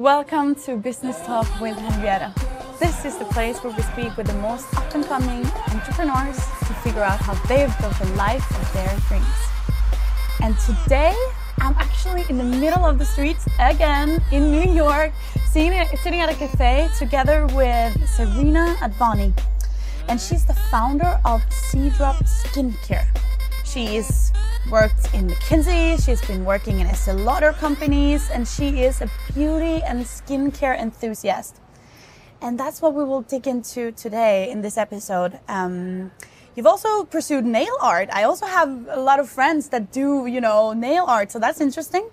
Welcome to Business Talk with Henriette. This is the place where we speak with the most up and coming entrepreneurs to figure out how they've built the life of their dreams. And today, I'm actually in the middle of the streets again in New York, sitting at a cafe together with Serena Advani. And she's the founder of Seadrop Skincare. She's worked in McKinsey, she's been working in Estee Lauder companies, and she is a beauty and skincare enthusiast. And that's what we will dig into today in this episode. Um, you've also pursued nail art. I also have a lot of friends that do, you know, nail art, so that's interesting.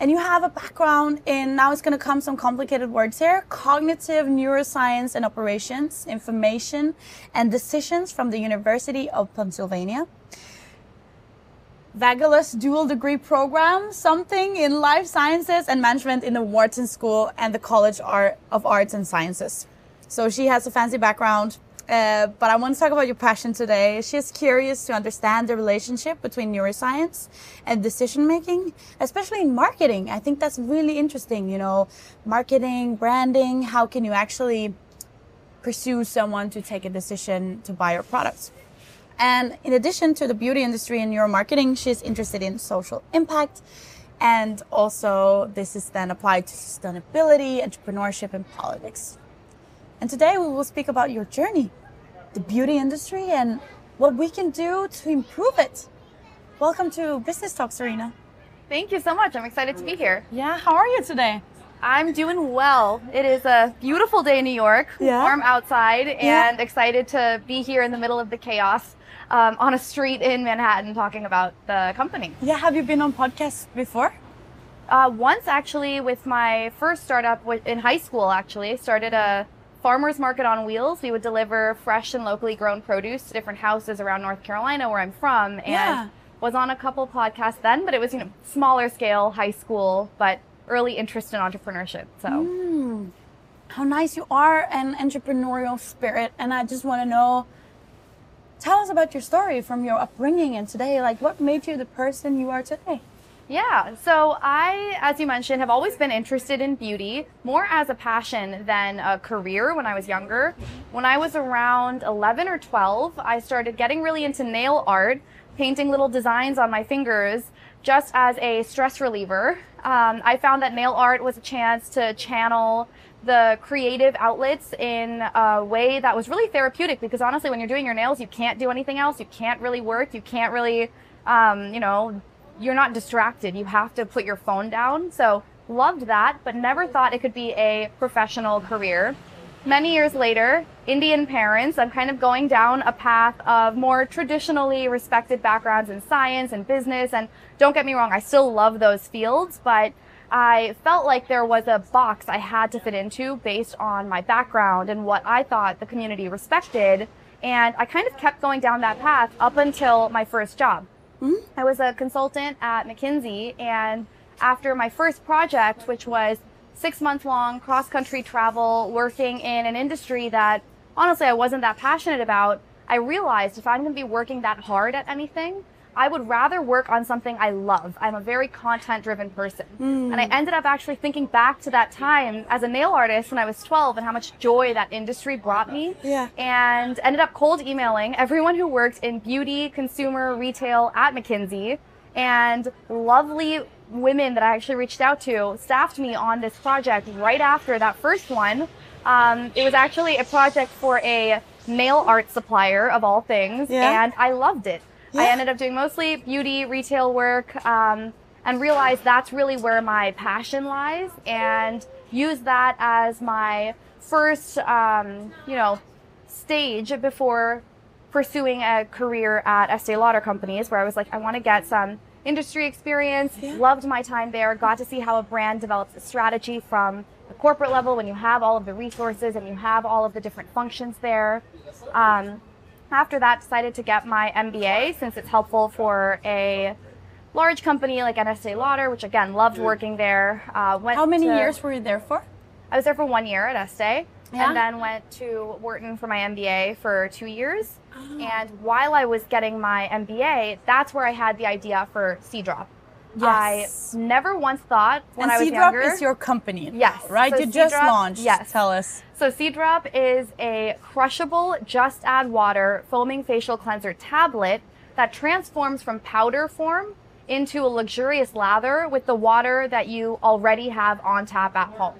And you have a background in, now it's going to come some complicated words here cognitive neuroscience and operations, information, and decisions from the University of Pennsylvania. Vagelos dual degree program, something in life sciences and management in the Wharton School and the College of Arts and Sciences. So she has a fancy background, uh, but I want to talk about your passion today. She's curious to understand the relationship between neuroscience and decision making, especially in marketing. I think that's really interesting. You know, marketing, branding, how can you actually pursue someone to take a decision to buy your products? And in addition to the beauty industry and neuromarketing, she's interested in social impact. And also, this is then applied to sustainability, entrepreneurship, and politics. And today we will speak about your journey, the beauty industry, and what we can do to improve it. Welcome to Business Talk, Serena. Thank you so much. I'm excited to be here. Yeah, how are you today? I'm doing well. It is a beautiful day in New York, yeah. warm outside, Yeah. and excited to be here in the middle of the chaos um, on a street in Manhattan talking about the company. Yeah, have you been on podcasts before? Uh, once, actually, with my first startup in high school, actually, I started a farmers market on wheels. We would deliver fresh and locally grown produce to different houses around North Carolina, where I'm from, and Yeah. was on a couple podcasts then, but it was you know smaller scale, high school, but early interest in entrepreneurship. So. Mm. How nice you are, an entrepreneurial spirit. And I just want to know tell us about your story from your upbringing and today. Like, what made you the person you are today? Yeah, so I, as you mentioned, have always been interested in beauty more as a passion than a career when I was younger. When I was around 11 or 12, I started getting really into nail art, painting little designs on my fingers just as a stress reliever. Um, I found that nail art was a chance to channel the creative outlets in a way that was really therapeutic because honestly, when you're doing your nails, you can't do anything else. You can't really work. You can't really, um, you know, you're not distracted. You have to put your phone down. So loved that, but never thought it could be a professional career. Many years later, Indian parents, I'm kind of going down a path of more traditionally respected backgrounds in science and business. And don't get me wrong, I still love those fields, but I felt like there was a box I had to fit into based on my background and what I thought the community respected. And I kind of kept going down that path up until my first job. Hmm? I was a consultant at McKinsey, and after my first project, which was six month long cross country travel, working in an industry that honestly I wasn't that passionate about, I realized if I'm going to be working that hard at anything, I would rather work on something I love. I'm a very content driven person. Hmm. And I ended up actually thinking back to that time as a nail artist when I was 12 and how much joy that industry brought me Yeah. and ended up cold emailing everyone who worked in beauty, consumer, retail at McKinsey. And lovely women that I actually reached out to staffed me on this project right after that first one. Um, it was actually a project for a nail art supplier of all things, Yeah. and I loved it. I ended up doing mostly beauty, retail work, um, and realized that's really where my passion lies, and use that as my first, um, you know, stage before pursuing a career at Estee Lauder companies, where I was like, I want to get some industry experience. Yeah. Loved my time there. Got to see how a brand develops a strategy from the corporate level when you have all of the resources and you have all of the different functions there. Um, after that, decided to get my MBA since it's helpful for a large company like Estee Lauder, which again loved working there. Uh, went How many to- years were you there for? I was there for one year at Estee, Yeah. and then went to Wharton for my MBA for two years. Oh. And while I was getting my MBA, that's where I had the idea for Seadrop. Yes. I never once thought when and I was Seadrop younger. is your company. Yes. Right? So you just launched. yes. Tell us. So Seadrop is a crushable, just add water foaming facial cleanser tablet that transforms from powder form into a luxurious lather with the water that you already have on tap at home.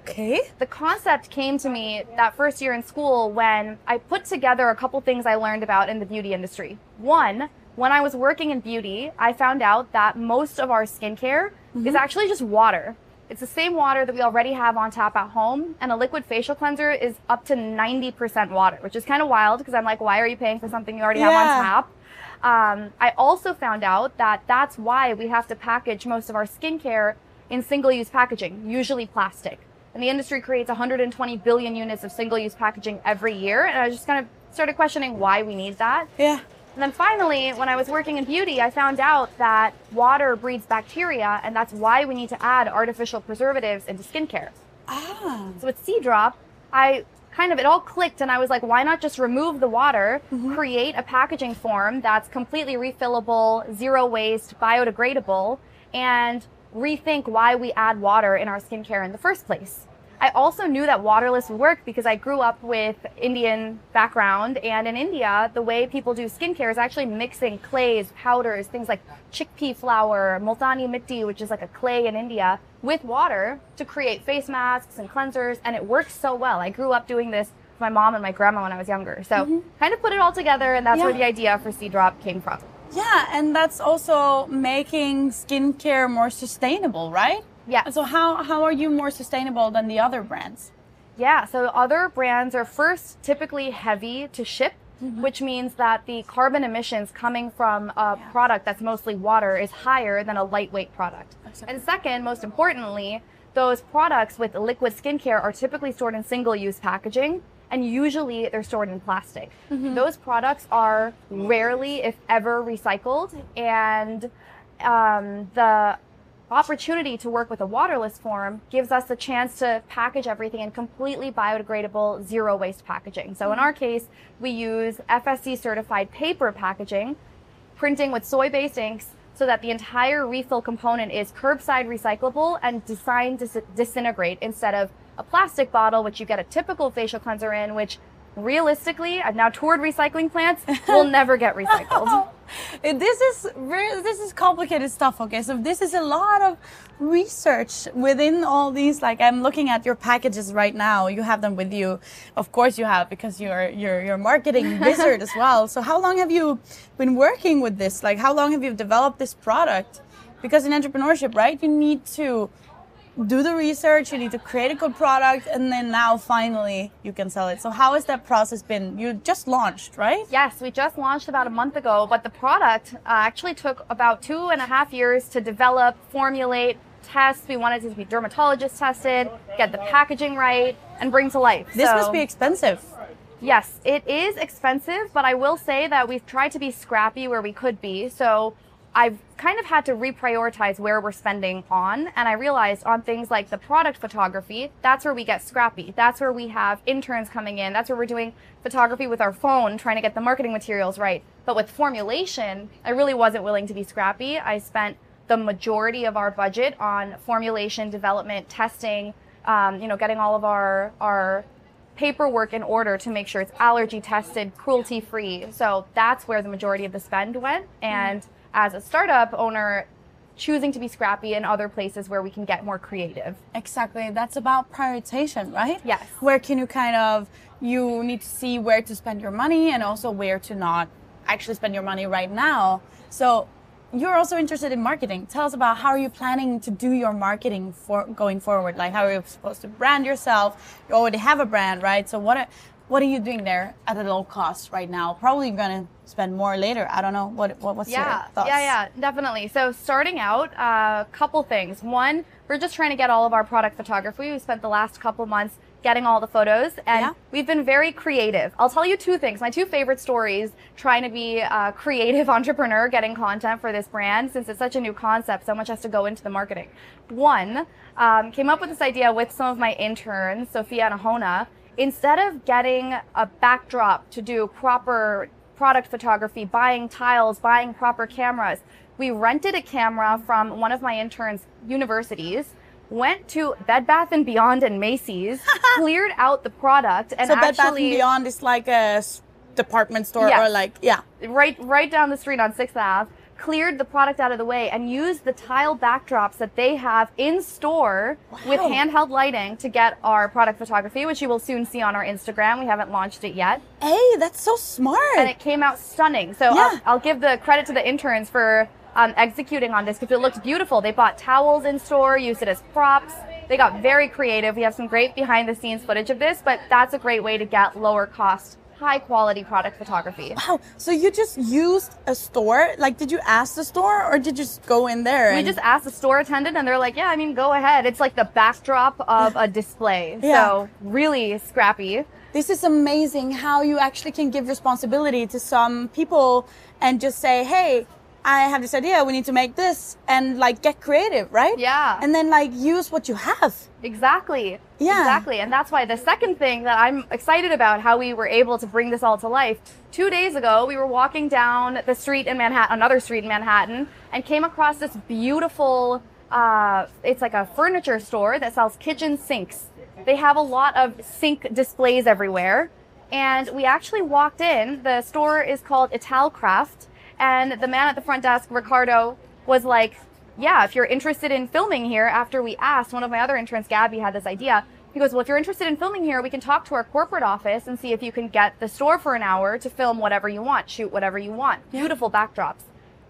Okay. The concept came to me that first year in school when I put together a couple things I learned about in the beauty industry. One, when I was working in beauty, I found out that most of our skincare is actually just water. It's the same water that we already have on tap at home, and a liquid facial cleanser is up to 90% water, which is kind of wild because I'm like, why are you paying for something you already have on tap? Um, I also found out that that's why we have to package most of our skincare in single use packaging, usually plastic. And the industry creates 120 billion units of single use packaging every year. And I just kind of started questioning why we need that. Yeah. And then finally, when I was working in beauty, I found out that water breeds bacteria, and that's why we need to add artificial preservatives into skincare. Ah. So with Seadrop, I kind of it all clicked and I was like, why not just remove the water, create a packaging form that's completely refillable, zero waste, biodegradable, and rethink why we add water in our skincare in the first place. I also knew that waterless would work because I grew up with Indian background and in India, the way people do skincare is actually mixing clays, powders, things like chickpea flour, multani mitti, which is like a clay in India, with water to create face masks and cleansers and it works so well. I grew up doing this with my mom and my grandma when I was younger. So mm-hmm. kind of put it all together and that's Yeah. where the idea for Seadrop came from. Yeah, and that's also making skincare more sustainable, right? Yeah. So how how are you more sustainable than the other brands? Yeah, so other brands are first typically heavy to ship, mm-hmm. which means that the carbon emissions coming from a Yeah. product that's mostly water is higher than a lightweight product. Oh, exactly. And second, most importantly, those products with liquid skincare are typically stored in single use packaging. And usually they're stored in plastic. Those products are rarely, if ever, recycled. And um, the opportunity to work with a waterless form gives us the chance to package everything in completely biodegradable zero waste packaging. So in our case, we use FSC certified paper packaging, printing with soy based inks so that the entire refill component is curbside recyclable and designed to dis- disintegrate instead of a plastic bottle, which you get a typical facial cleanser in, which realistically, I've now toured recycling plants, will never get recycled. This is this is complicated stuff. Okay, so this is a lot of research within all these. Like I'm looking at your packages right now. You have them with you, of course you have because you're you're you're marketing wizard as well. So how long have you been working with this? Like how long have you developed this product? Because in entrepreneurship, right, you need to do the research, you need to create a good product, and then now finally you can sell it. So how has that process been? You just launched, right? Yes, we just launched about a month ago, but the product uh, actually took about two and a half years to develop, formulate, test. We wanted it to be dermatologist tested, get the packaging right, and bring to life. This So- must be expensive. Yes, it is expensive, but I will say that we've tried to be scrappy where we could be. So I've kind of had to reprioritize where we're spending on. And I realized on things like the product photography, that's where we get scrappy. That's where we have interns coming in. That's where we're doing photography with our phone, trying to get the marketing materials right. But with formulation, I really wasn't willing to be scrappy. I spent the majority of our budget on formulation development, testing, um, you know, getting all of our, our paperwork in order to make sure it's allergy tested, cruelty free. So that's where the majority of the spend went. And as a startup owner, choosing to be scrappy in other places where we can get more creative. Exactly. That's about prioritization, right? Yes. Where can you kind of you need to see where to spend your money and also where to not actually spend your money right now. So you're also interested in marketing. Tell us about how are you planning to do your marketing for going forward? Like how are you supposed to brand yourself? You already have a brand, right? So what are, what are you doing there at a low cost right now? Probably gonna spend more later. I don't know. What, what what's Yeah, your thoughts? yeah, yeah, definitely. So starting out, a uh, couple things. One, we're just trying to get all of our product photography. We spent the last couple months getting all the photos, and Yeah. we've been very creative. I'll tell you two things. My two favorite stories: trying to be a creative entrepreneur, getting content for this brand, since it's such a new concept, so much has to go into the marketing. One, um, came up with this idea with some of my interns, Sophia and Ahona. Instead of getting a backdrop to do proper product photography, buying tiles, buying proper cameras. we rented a camera from one of my interns' universities, went to Bed Bath and Beyond and Macy's, cleared out the product, and so Bed Bath and Beyond is like a department store Yes. or like yeah. right right down the street on Sixth Ave, cleared the product out of the way, and used the tile backdrops that they have in store with handheld lighting to get our product photography, which you will soon see on our Instagram. We haven't launched it yet. Hey, that's so smart. and it came out stunning. So Yeah. I'll, I'll give the credit to the interns for um, executing on this because it looked beautiful. They bought towels in store, used it as props. They got very creative. We have some great behind the scenes footage of this, but that's a great way to get lower cost, high quality product photography. Wow. So you just used a store? Like, did you ask the store or did you just go in there? We just asked the store attendant and they're like, yeah, I mean, go ahead. It's like the backdrop of a display. Yeah. So really scrappy. This is amazing how you actually can give responsibility to some people and just say, hey, I have this idea. We need to make this and like get creative, right? Yeah. And then like use what you have. Exactly. Yeah. Exactly. And that's why the second thing that I'm excited about how we were able to bring this all to life. Two days ago, we were walking down the street in Manhattan, another street in Manhattan, and came across this beautiful, uh, it's like a furniture store that sells kitchen sinks. They have a lot of sink displays everywhere. And we actually walked in. The store is called Italcraft. And the man at the front desk, Ricardo, was like, yeah, if you're interested in filming here, after we asked, one of my other interns, Gabby, had this idea. He goes, Well, if you're interested in filming here, we can talk to our corporate office and see if you can get the store for an hour to film whatever you want, shoot whatever you want. Beautiful backdrops.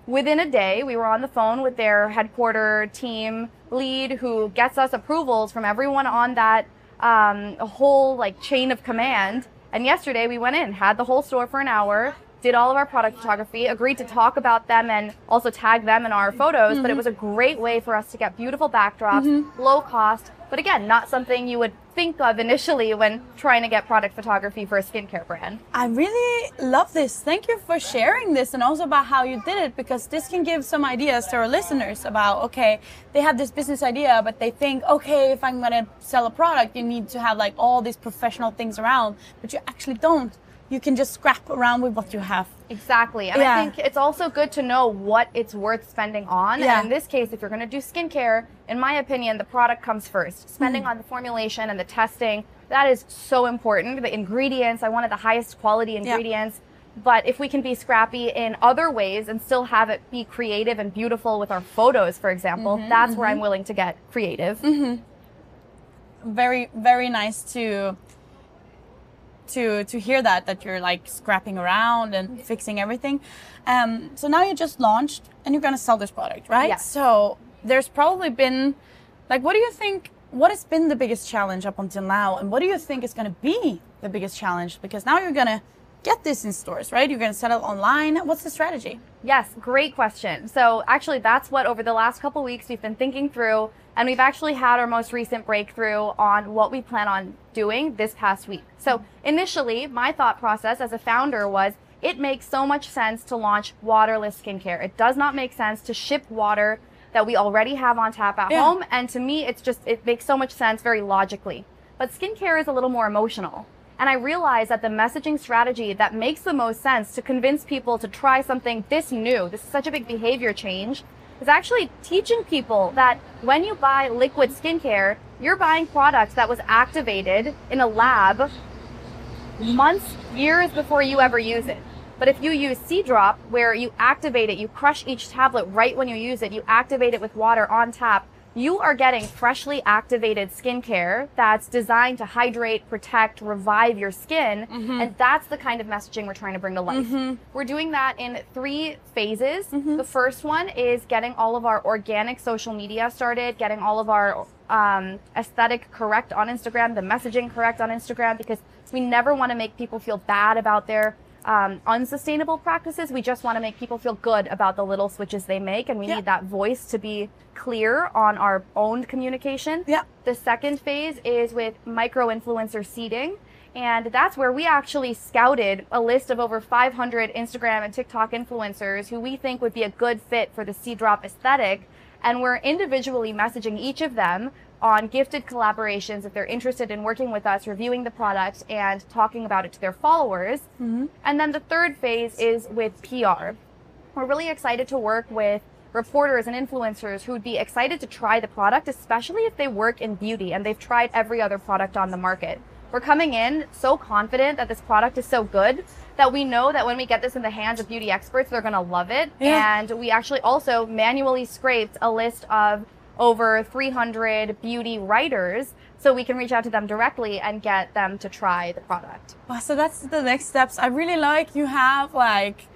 Within a day, we were on the phone with their headquarter team lead who gets us approvals from everyone on that um, whole like chain of command. And yesterday we went in, had the whole store for an hour, did all of our product photography, agreed to talk about them and also tag them in our photos. But it mm-hmm. was a great way for us to get beautiful backdrops, mm-hmm. low cost, but again, not something you would think of initially when trying to get product photography for a skincare brand. I really love this. Thank you for sharing this and also about how you did it because this can give some ideas to our listeners about okay, they have this business idea, but they think, okay, if I'm gonna sell a product, you need to have like all these professional things around, but you actually don't. You can just scrap around with what you have. Exactly. And Yeah. I think it's also good to know what it's worth spending on. Yeah. And in this case, if you're going to do skincare, in my opinion, the product comes first. Spending Mm. on the formulation and the testing, that is so important. The ingredients, I wanted the highest quality ingredients. Yeah. But if we can be scrappy in other ways and still have it be creative and beautiful with our photos, for example, Mm-hmm, that's where I'm willing to get creative. Mm-hmm. very very nice to to to hear that that you're like scrapping around and fixing everything. Um, so now you just launched and you're gonna sell this product right? Yes. so there's probably been like what do you think what has been the biggest challenge up until now? And what do you think is gonna be the biggest challenge? Because now you're gonna get this in stores right? You're gonna sell it online. What's the strategy? Yes, great question. So actually that's what over the last couple weeks we've been thinking through and we've actually had our most recent breakthrough on what we plan on doing this past week. So initially my thought process as a founder was it makes so much sense to launch waterless skincare. It does not make sense to ship water that we already have on tap at Yeah. home and to me it's just it makes so much sense very logically. But skincare is a little more emotional. And I realized that the messaging strategy that makes the most sense to convince people to try something this new, this is such a big behavior change, is actually teaching people that when you buy liquid skincare, you're buying products that was activated in a lab months, years before you ever use it. But if you use Seadrop, where you activate it, you crush each tablet right when you use it, you activate it with water on tap, you are getting freshly activated skincare that's designed to hydrate, protect, revive your skin. Mm-hmm. And that's the kind of messaging we're trying to bring to life. Mm-hmm. We're doing that in three phases. Mm-hmm. The first one is getting all of our organic social media started, getting all of our um, aesthetic correct on Instagram, the messaging correct on Instagram, because we never want to make people feel bad about their um, unsustainable practices. We just want to make people feel good about the little switches they make, and we Yeah. need that voice to be clear on our own communication. Yeah. The second phase is with micro influencer seeding. And that's where we actually scouted a list of over 500 Instagram and TikTok influencers who we think would be a good fit for the Seadrop aesthetic. And we're individually messaging each of them on gifted collaborations if they're interested in working with us, reviewing the product, and talking about it to their followers. Mm-hmm. And then the third phase is with PR. We're really excited to work with reporters and influencers who would be excited to try the product, especially if they work in beauty and they've tried every other product on the market. We're coming in so confident that this product is so good that we know that when we get this in the hands of beauty experts, they're going to love it. Yeah. And we actually also manually scraped a list of over 300 beauty writers so we can reach out to them directly and get them to try the product. Wow, so that's the next steps. I really like you have like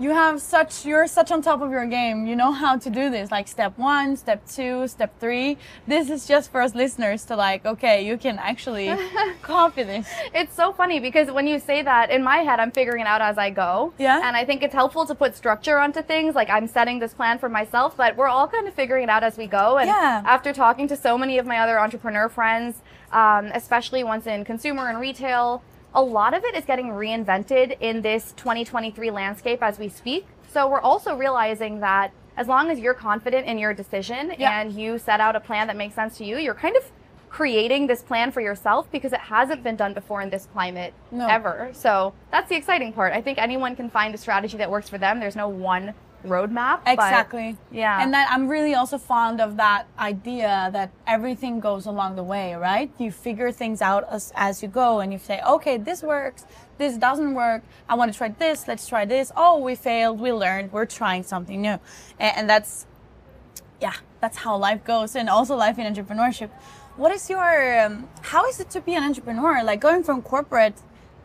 you have such you're such on top of your game. You know how to do this. Like step one, step two, step three. This is just for us listeners to like, okay, you can actually copy this. It's so funny because when you say that, in my head, I'm figuring it out as I go. Yeah. And I think it's helpful to put structure onto things. Like I'm setting this plan for myself, but we're all kind of figuring it out as we go. And Yeah. after talking to so many of my other entrepreneur friends, um, especially ones in consumer and retail, a lot of it is getting reinvented in this 2023 landscape as we speak. So we're also realizing that as long as you're confident in your decision Yeah. and you set out a plan that makes sense to you, you're kind of creating this plan for yourself because it hasn't been done before in this climate No. ever. So that's the exciting part. I think anyone can find a strategy that works for them. There's no one roadmap. but- Exactly. yeah. And that I'm really also fond of that idea that everything goes along the way, right? You figure things out as, as you go and you say, okay, this works, this doesn't work. I want to try this, let's try this. Oh, we failed, we learned, we're trying something new. And, and that's, yeah, that's how life goes and also life in entrepreneurship. What is your, um, how is it to be an entrepreneur? Like going from corporate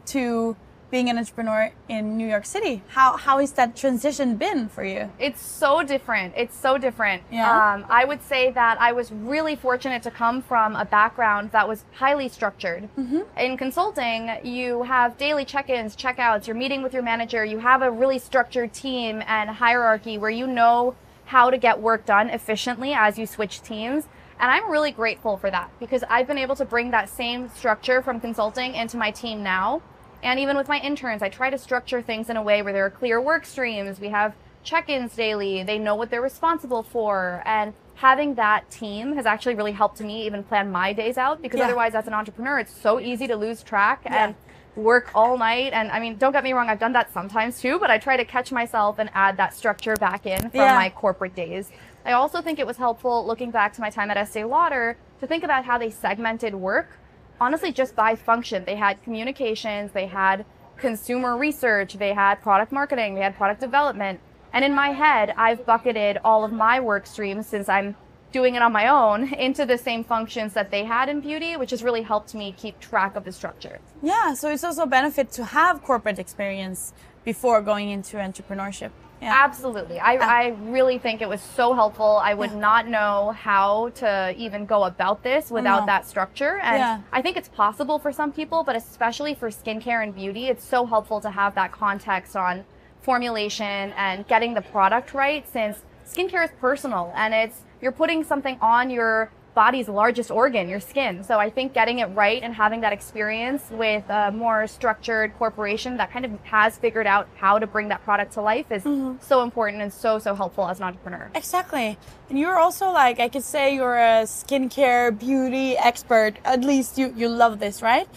to being an entrepreneur in New York City. How, how has that transition been for you? It's so different. It's so different. Yeah. Um, I would say that I was really fortunate to come from a background that was highly structured. Mm-hmm. In consulting, you have daily check-ins, check-outs. You're meeting with your manager. You have a really structured team and hierarchy where you know how to get work done efficiently as you switch teams. And I'm really grateful for that because I've been able to bring that same structure from consulting into my team now. And even with my interns, I try to structure things in a way where there are clear work streams. We have check-ins daily. They know what they're responsible for. And having that team has actually really helped me even plan my days out because Yeah. otherwise as an entrepreneur, it's so easy to lose track Yeah. and work all night. And I mean, don't get me wrong, I've done that sometimes too, but I try to catch myself and add that structure back in from Yeah. my corporate days. I also think it was helpful looking back to my time at Estee Lauder to think about how they segmented work honestly just by function. They had communications, they had consumer research, they had product marketing, they had product development. And in my head, I've bucketed all of my work streams since I'm doing it on my own into the same functions that they had in beauty, which has really helped me keep track of the structure. Yeah, so it's also a benefit to have corporate experience before going into entrepreneurship. Yeah. Absolutely. I, uh, I really think it was so helpful. I would not know how to even go about this without No. that structure. And Yeah. I think it's possible for some people, but especially for skincare and beauty, it's so helpful to have that context on formulation and getting the product right since skincare is personal and it's you're putting something on your body's largest organ, your skin. So I think getting it right and having that experience with a more structured corporation that kind of has figured out how to bring that product to life is so important and so, so helpful as an entrepreneur. Exactly. And you're also like, I could say you're a skincare beauty expert. At least you, you love this, right?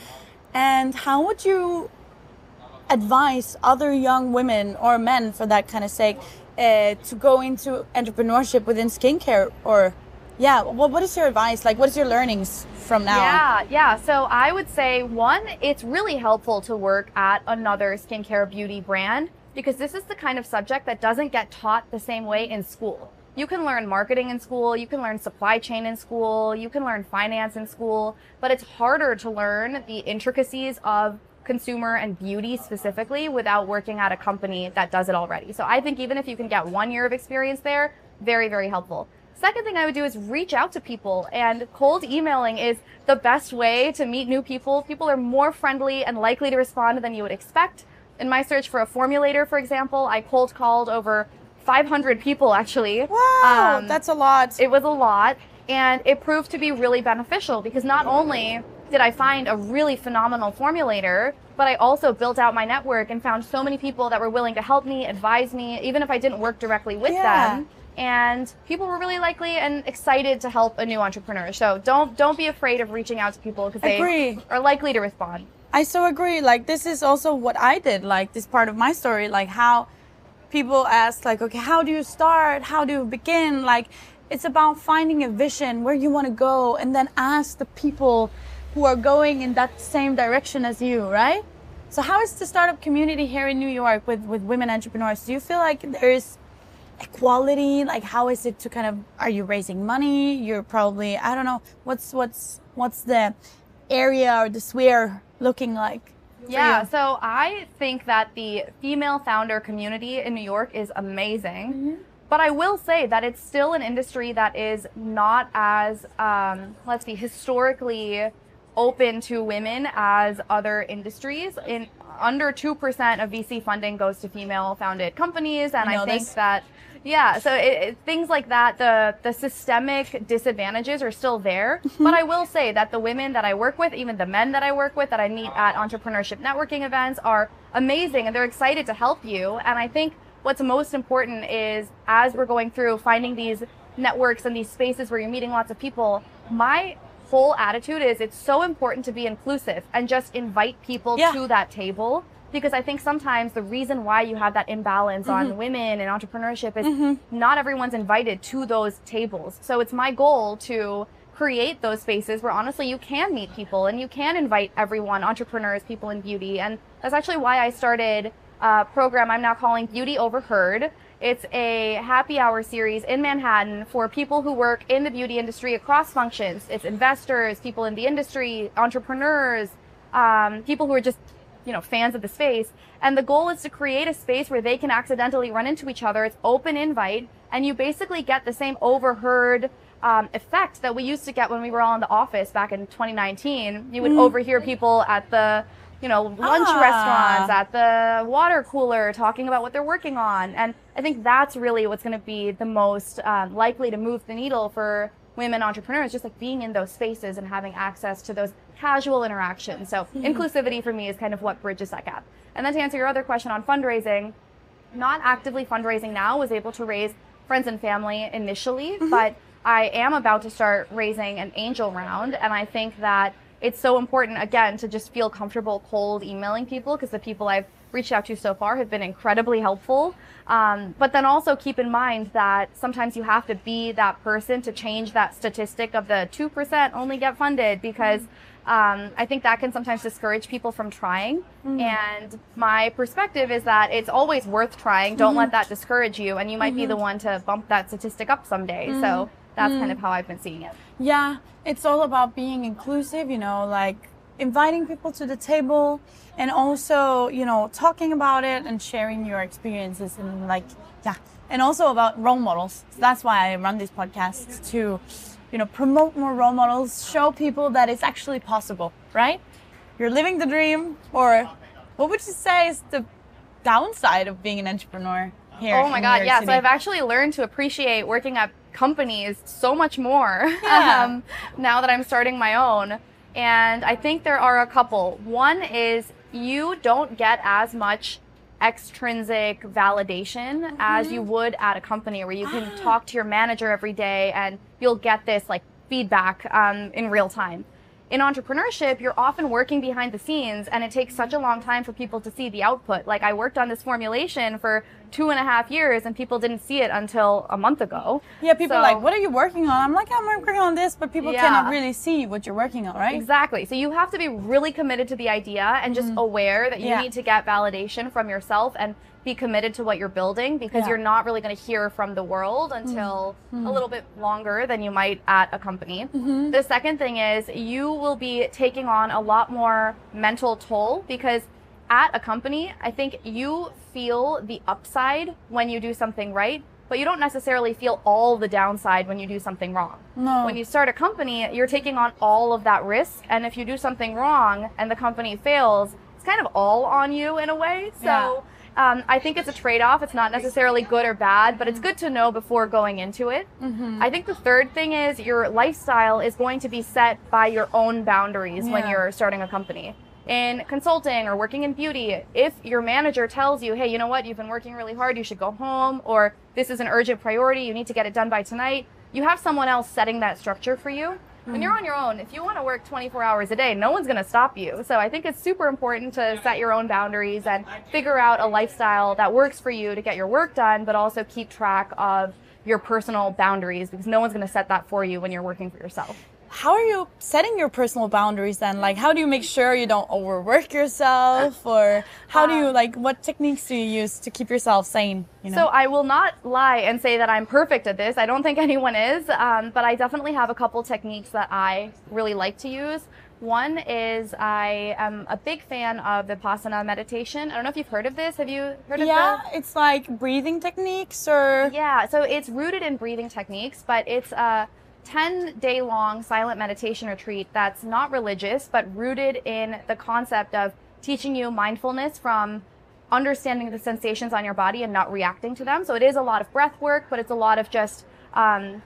And how would you advise other young women or men, for that kind of sake, uh, to go into entrepreneurship within skincare? Or, yeah, what, what is your advice? Like, what is your learnings from now? Yeah, yeah. So I would say one, it's really helpful to work at another skincare beauty brand because this is the kind of subject that doesn't get taught the same way in school. You can learn marketing in school, you can learn supply chain in school, you can learn finance in school, but it's harder to learn the intricacies of consumer and beauty specifically without working at a company that does it already. So I think even if you can get one year of experience there, very, very helpful. Second thing I would do is reach out to people and cold emailing is the best way to meet new people. People are more friendly and likely to respond than you would expect. In my search for a formulator, for example, I cold called over 500 people actually. Wow, Um, that's a lot. it was a lot and it proved to be really beneficial because not only did I find a really phenomenal formulator, but I also built out my network and found so many people that were willing to help me, advise me, even if I didn't work directly with Yeah. them. And people were really likely and excited to help a new entrepreneur. So don't don't be afraid of reaching out to people because they Agree. are likely to respond. I so agree. Like this is also what I did. Like this part of my story. Like how people ask like, okay, how do you start? How do you begin? Like, it's about finding a vision where you want to go and then ask the people who are going in that same direction as you, right? So how is the startup community here in New York with, with women entrepreneurs? Do you feel like there's equality? Like how is it to kind of are you raising money? You're probably I don't know, what's what's what's the area or the sphere looking like? Yeah, so I think that the female founder community in New York is amazing. Mm-hmm. But I will say that it's still an industry that is not as, um, let's be historically open to women as other industries. In under 2% of VC funding goes to female founded companies. And I, I think this. that yeah, so it, it, things like that, the the systemic disadvantages are still there. Mm-hmm. But I will say that the women that I work with, even the men that I work with, that I meet at entrepreneurship networking events, are amazing, and they're excited to help you. And I think what's most important is as we're going through finding these networks and these spaces where you're meeting lots of people, my whole attitude is it's so important to be inclusive and just invite people yeah. to that table because I think sometimes the reason why you have that imbalance mm-hmm. on women and entrepreneurship is mm-hmm. not everyone's invited to those tables. So it's my goal to create those spaces where honestly you can meet people and you can invite everyone, entrepreneurs, people in beauty. And that's actually why I started a program I'm now calling Beauty Overheard. It's a happy hour series in Manhattan for people who work in the beauty industry across functions. It's investors, people in the industry, entrepreneurs, um, people who are just you know, fans of the space. And the goal is to create a space where they can accidentally run into each other. It's open invite, and you basically get the same overheard um, effect that we used to get when we were all in the office back in 2019. You would mm. overhear people at the you know, lunch ah. restaurants, at the water cooler, talking about what they're working on. And I think that's really what's going to be the most um, likely to move the needle for women entrepreneurs, just like being in those spaces and having access to those casual interactions. So mm-hmm. inclusivity for me is kind of what bridges that gap. And then to answer your other question on fundraising, not actively fundraising now, was able to raise friends and family initially, mm-hmm. but I am about to start raising an angel round. And I think that it's so important, again, to just feel comfortable cold emailing people because the people I've reached out to so far have been incredibly helpful. Um, but then also keep in mind that sometimes you have to be that person to change that statistic of the 2% only get funded because mm-hmm um, I think that can sometimes discourage people from trying. Mm-hmm. And my perspective is that it's always worth trying. Don't mm-hmm. let that discourage you, and you might mm-hmm. be the one to bump that statistic up someday. So that's kind of mm-hmm. how I've been seeing it. Yeah, it's all about being inclusive, you know, like inviting people to the table and also, you know, talking about it and sharing your experiences and like, yeah. And also about role models. So that's why I run these podcasts to, you know, promote more role models, show people that it's actually possible, right? You're living the dream, or what would you say is the downside of being an entrepreneur here? Oh my God, yeah. City? So I've actually learned to appreciate working at companies so much more yeah. um, now that I'm starting my own. And I think there are a couple. One is you don't get as much extrinsic validation mm-hmm. as you would at a company where you can talk to your manager every day and you'll get this like feedback um, in real time in entrepreneurship, you're often working behind the scenes and it takes such a long time for people to see the output. Like I worked on this formulation for two and a half years and people didn't see it until a month ago. Yeah, people so, are like, what are you working on? I'm like, I'm working on this, but people yeah. cannot really see what you're working on, right? Exactly. So you have to be really committed to the idea and just mm. aware that you yeah. need to get validation from yourself and be committed to what you're building because yeah. you're not really going to hear from the world until mm-hmm. a little bit longer than you might at a company. Mm-hmm. The second thing is you will be taking on a lot more mental toll because at a company, I think you feel the upside when you do something right, but you don't necessarily feel all the downside when you do something wrong. No. When you start a company, you're taking on all of that risk, and if you do something wrong and the company fails, it's kind of all on you in a way. So yeah. Um, I think it's a trade off. It's not necessarily good or bad, but it's good to know before going into it. Mm-hmm. I think the third thing is your lifestyle is going to be set by your own boundaries yeah. when you're starting a company. In consulting or working in beauty, if your manager tells you, hey, you know what, you've been working really hard, you should go home, or this is an urgent priority, you need to get it done by tonight, you have someone else setting that structure for you. When you're mm. on your own, if you want to work 24 hours a day, no one's going to stop you. So I think it's super important to set your own boundaries and figure out a lifestyle that works for you to get your work done, but also keep track of your personal boundaries because no one's going to set that for you when you're working for yourself how are you setting your personal boundaries then like how do you make sure you don't overwork yourself or how do you like what techniques do you use to keep yourself sane you know? so i will not lie and say that i'm perfect at this i don't think anyone is um, but i definitely have a couple techniques that i really like to use one is I am a big fan of Vipassana meditation. I don't know if you've heard of this. Have you heard of that? Yeah, it's like breathing techniques or Yeah, so it's rooted in breathing techniques, but it's a 10 day long silent meditation retreat that's not religious, but rooted in the concept of teaching you mindfulness from understanding the sensations on your body and not reacting to them. So it is a lot of breath work, but it's a lot of just um,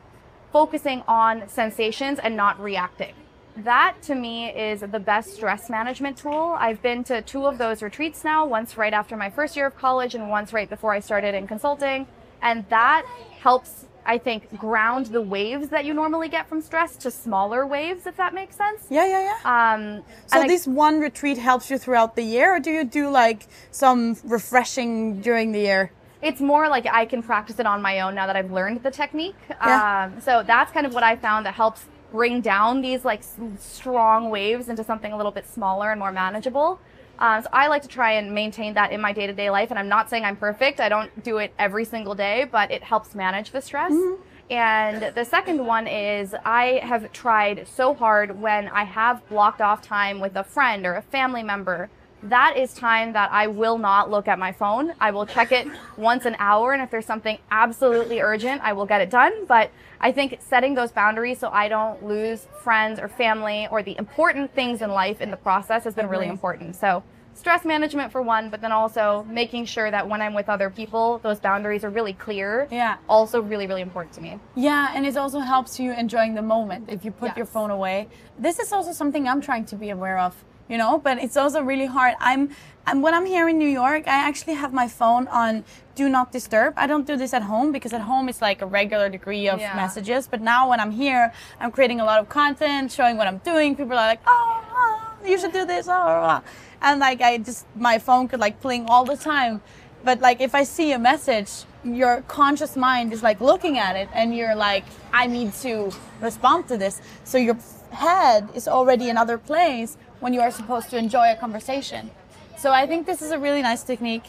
focusing on sensations and not reacting. That to me is the best stress management tool. I've been to two of those retreats now, once right after my first year of college and once right before I started in consulting. And that helps I think, ground the waves that you normally get from stress to smaller waves, if that makes sense. Yeah, yeah, yeah. Um, so this I, one retreat helps you throughout the year, or do you do like some refreshing during the year? It's more like I can practice it on my own now that I've learned the technique. Yeah. Um, so that's kind of what I found that helps bring down these like strong waves into something a little bit smaller and more manageable. Um, so I like to try and maintain that in my day to day life. And I'm not saying I'm perfect. I don't do it every single day, but it helps manage the stress. Mm-hmm. And the second one is I have tried so hard when I have blocked off time with a friend or a family member. That is time that I will not look at my phone. I will check it once an hour. And if there's something absolutely urgent, I will get it done. But I think setting those boundaries so I don't lose friends or family or the important things in life in the process has been really mm-hmm. important. So stress management for one, but then also making sure that when I'm with other people, those boundaries are really clear. Yeah. Also really, really important to me. Yeah, and it also helps you enjoying the moment if you put yes. your phone away. This is also something I'm trying to be aware of you know but it's also really hard. I'm, I'm when i'm here in new york i actually have my phone on do not disturb. I don't do this at home because at home it's like a regular degree of yeah. messages but now when i'm here i'm creating a lot of content showing what i'm doing. People are like oh, oh you should do this oh, oh, and like i just my phone could like pling all the time. But like if i see a message your conscious mind is like looking at it and you're like i need to respond to this. So your head is already in other place when you are supposed to enjoy a conversation. So I think this is a really nice technique.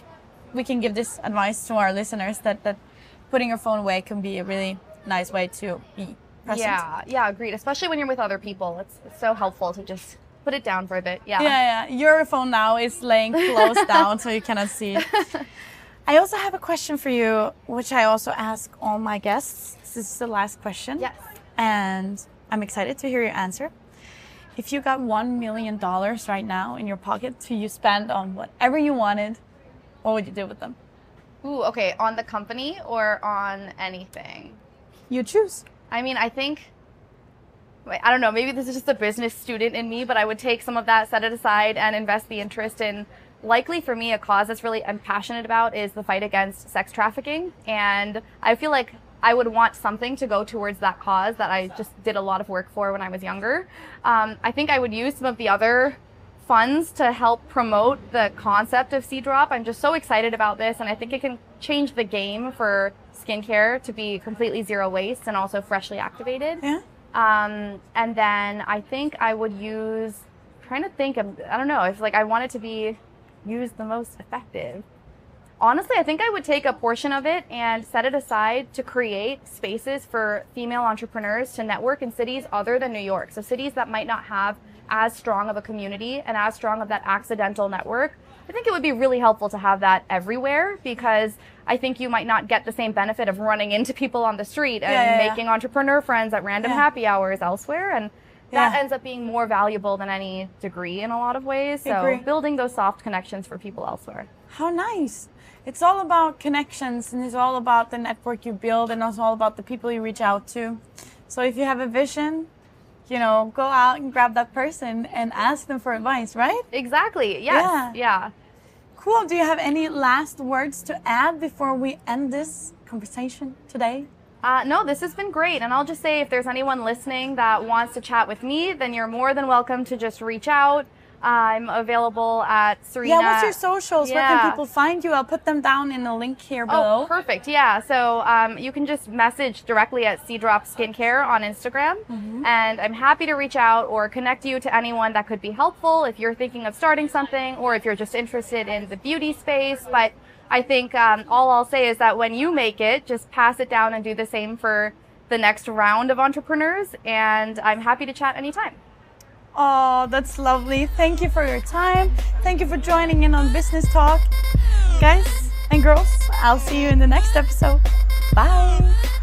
We can give this advice to our listeners that, that putting your phone away can be a really nice way to be present. Yeah, yeah, agreed. Especially when you're with other people. It's, it's so helpful to just put it down for a bit. Yeah. Yeah, yeah. Your phone now is laying close down so you cannot see it. I also have a question for you, which I also ask all my guests. This is the last question. Yes. And I'm excited to hear your answer. If you got $1 million right now in your pocket to you spend on whatever you wanted, what would you do with them? Ooh, okay. On the company or on anything? You choose. I mean, I think, I don't know, maybe this is just a business student in me, but I would take some of that, set it aside, and invest the interest in likely for me a cause that's really I'm passionate about is the fight against sex trafficking and I feel like I would want something to go towards that cause that I just did a lot of work for when I was younger. Um, I think I would use some of the other funds to help promote the concept of Seadrop. I'm just so excited about this, and I think it can change the game for skincare to be completely zero waste and also freshly activated. Yeah. Um, and then I think I would use. trying to think of. I don't know. If like I want it to be used the most effective honestly, I think I would take a portion of it and set it aside to create spaces for female entrepreneurs to network in cities other than New York. So cities that might not have as strong of a community and as strong of that accidental network. I think it would be really helpful to have that everywhere because I think you might not get the same benefit of running into people on the street and yeah, yeah, making yeah. entrepreneur friends at random happy hours elsewhere. And that ends up being more valuable than any degree in a lot of ways. So building those soft connections for people elsewhere. How nice it's all about connections and it's all about the network you build and it's all about the people you reach out to. So if you have a vision, you know, go out and grab that person and ask them for advice, right? Exactly. Yes. Yeah. yeah. Cool. Do you have any last words to add before we end this conversation today? Uh, no, this has been great. And I'll just say if there's anyone listening that wants to chat with me, then you're more than welcome to just reach out. I'm available at Serena. Yeah, what's your socials? Where can people find you? I'll put them down in the link here below. Oh, perfect. Yeah. So um, you can just message directly at Seadrop Skincare on Instagram. Mm-hmm. And I'm happy to reach out or connect you to anyone that could be helpful if you're thinking of starting something or if you're just interested in the beauty space. But I think um, all I'll say is that when you make it, just pass it down and do the same for the next round of entrepreneurs. And I'm happy to chat anytime. Oh, that's lovely. Thank you for your time. Thank you for joining in on Business Talk. Guys and girls, I'll see you in the next episode. Bye.